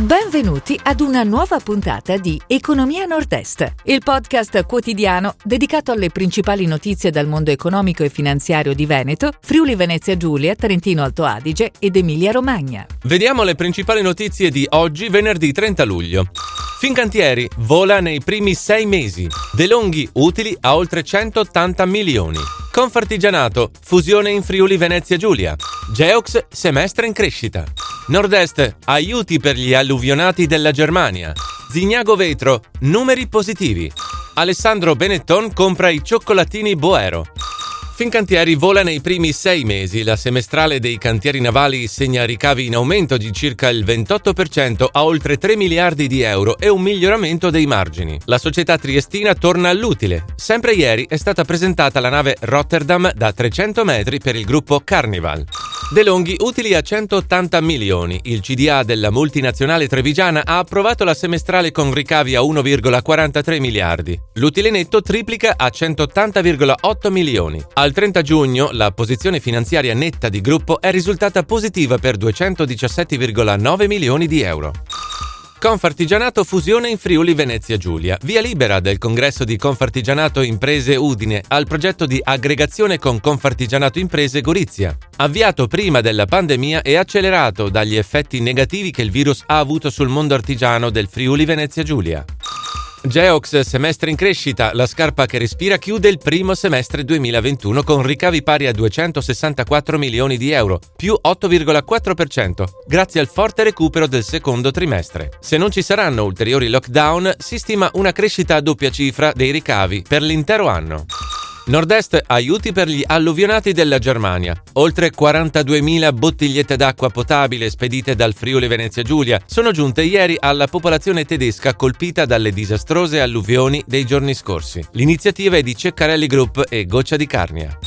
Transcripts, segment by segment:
Benvenuti ad una nuova puntata di Economia Nord-Est, il podcast quotidiano dedicato alle principali notizie dal mondo economico e finanziario di Veneto, Friuli Venezia Giulia, Trentino Alto Adige ed Emilia Romagna. Vediamo le principali notizie di oggi, venerdì 30 luglio. Fincantieri vola nei primi sei mesi. De Longhi utili a oltre 180 milioni. Confartigianato, fusione in Friuli Venezia Giulia. Geox, semestre in crescita. Nord-Est, aiuti per gli alluvionati della Germania. Zignago Vetro, numeri positivi. Alessandro Benetton compra i cioccolatini Boero. Fincantieri vola nei primi sei mesi. La semestrale dei cantieri navali segna ricavi in aumento di circa il 28% a oltre 3 miliardi di euro e un miglioramento dei margini. La società triestina torna all'utile. Sempre ieri è stata presentata la nave Rotterdam da 300 metri per il gruppo Carnival. De Longhi utili a 180 milioni. Il CDA della multinazionale trevigiana ha approvato la semestrale con ricavi a 1,43 miliardi. L'utile netto triplica a 180,8 milioni. Al 30 giugno la posizione finanziaria netta di gruppo è risultata positiva per 217,9 milioni di euro. Confartigianato fusione in Friuli Venezia Giulia. Via libera del congresso di Confartigianato Imprese Udine al progetto di aggregazione con Confartigianato Imprese Gorizia. Avviato prima della pandemia e accelerato dagli effetti negativi che il virus ha avuto sul mondo artigiano del Friuli Venezia Giulia. Geox semestre in crescita, la scarpa che respira chiude il primo semestre 2021 con ricavi pari a 264 milioni di euro, più 8,4%, grazie al forte recupero del secondo trimestre. Se non ci saranno ulteriori lockdown, si stima una crescita a doppia cifra dei ricavi per l'intero anno. Nord-Est aiuti per gli alluvionati della Germania. Oltre 42.000 bottigliette d'acqua potabile spedite dal Friuli Venezia Giulia sono giunte ieri alla popolazione tedesca colpita dalle disastrose alluvioni dei giorni scorsi. L'iniziativa è di Ceccarelli Group e Goccia di Carnia.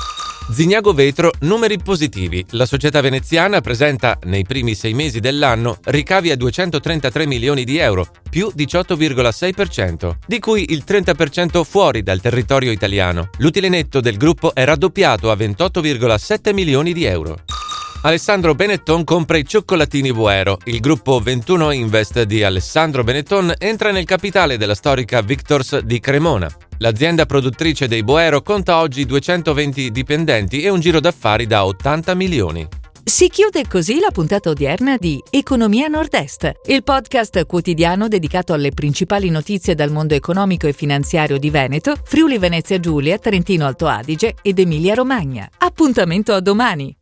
Zignago Vetro, numeri positivi. La società veneziana presenta nei primi sei mesi dell'anno ricavi a 233 milioni di euro, più 18,6%, di cui il 30% fuori dal territorio italiano. L'utile netto del gruppo è raddoppiato a 28,7 milioni di euro. Alessandro Benetton compra i cioccolatini Boero. Il gruppo 21 Invest di Alessandro Benetton entra nel capitale della storica Victors di Cremona. L'azienda produttrice dei Boero conta oggi 220 dipendenti e un giro d'affari da 80 milioni. Si chiude così la puntata odierna di Economia Nord-Est, il podcast quotidiano dedicato alle principali notizie dal mondo economico e finanziario di Veneto, Friuli Venezia Giulia, Trentino Alto Adige ed Emilia Romagna. Appuntamento a domani!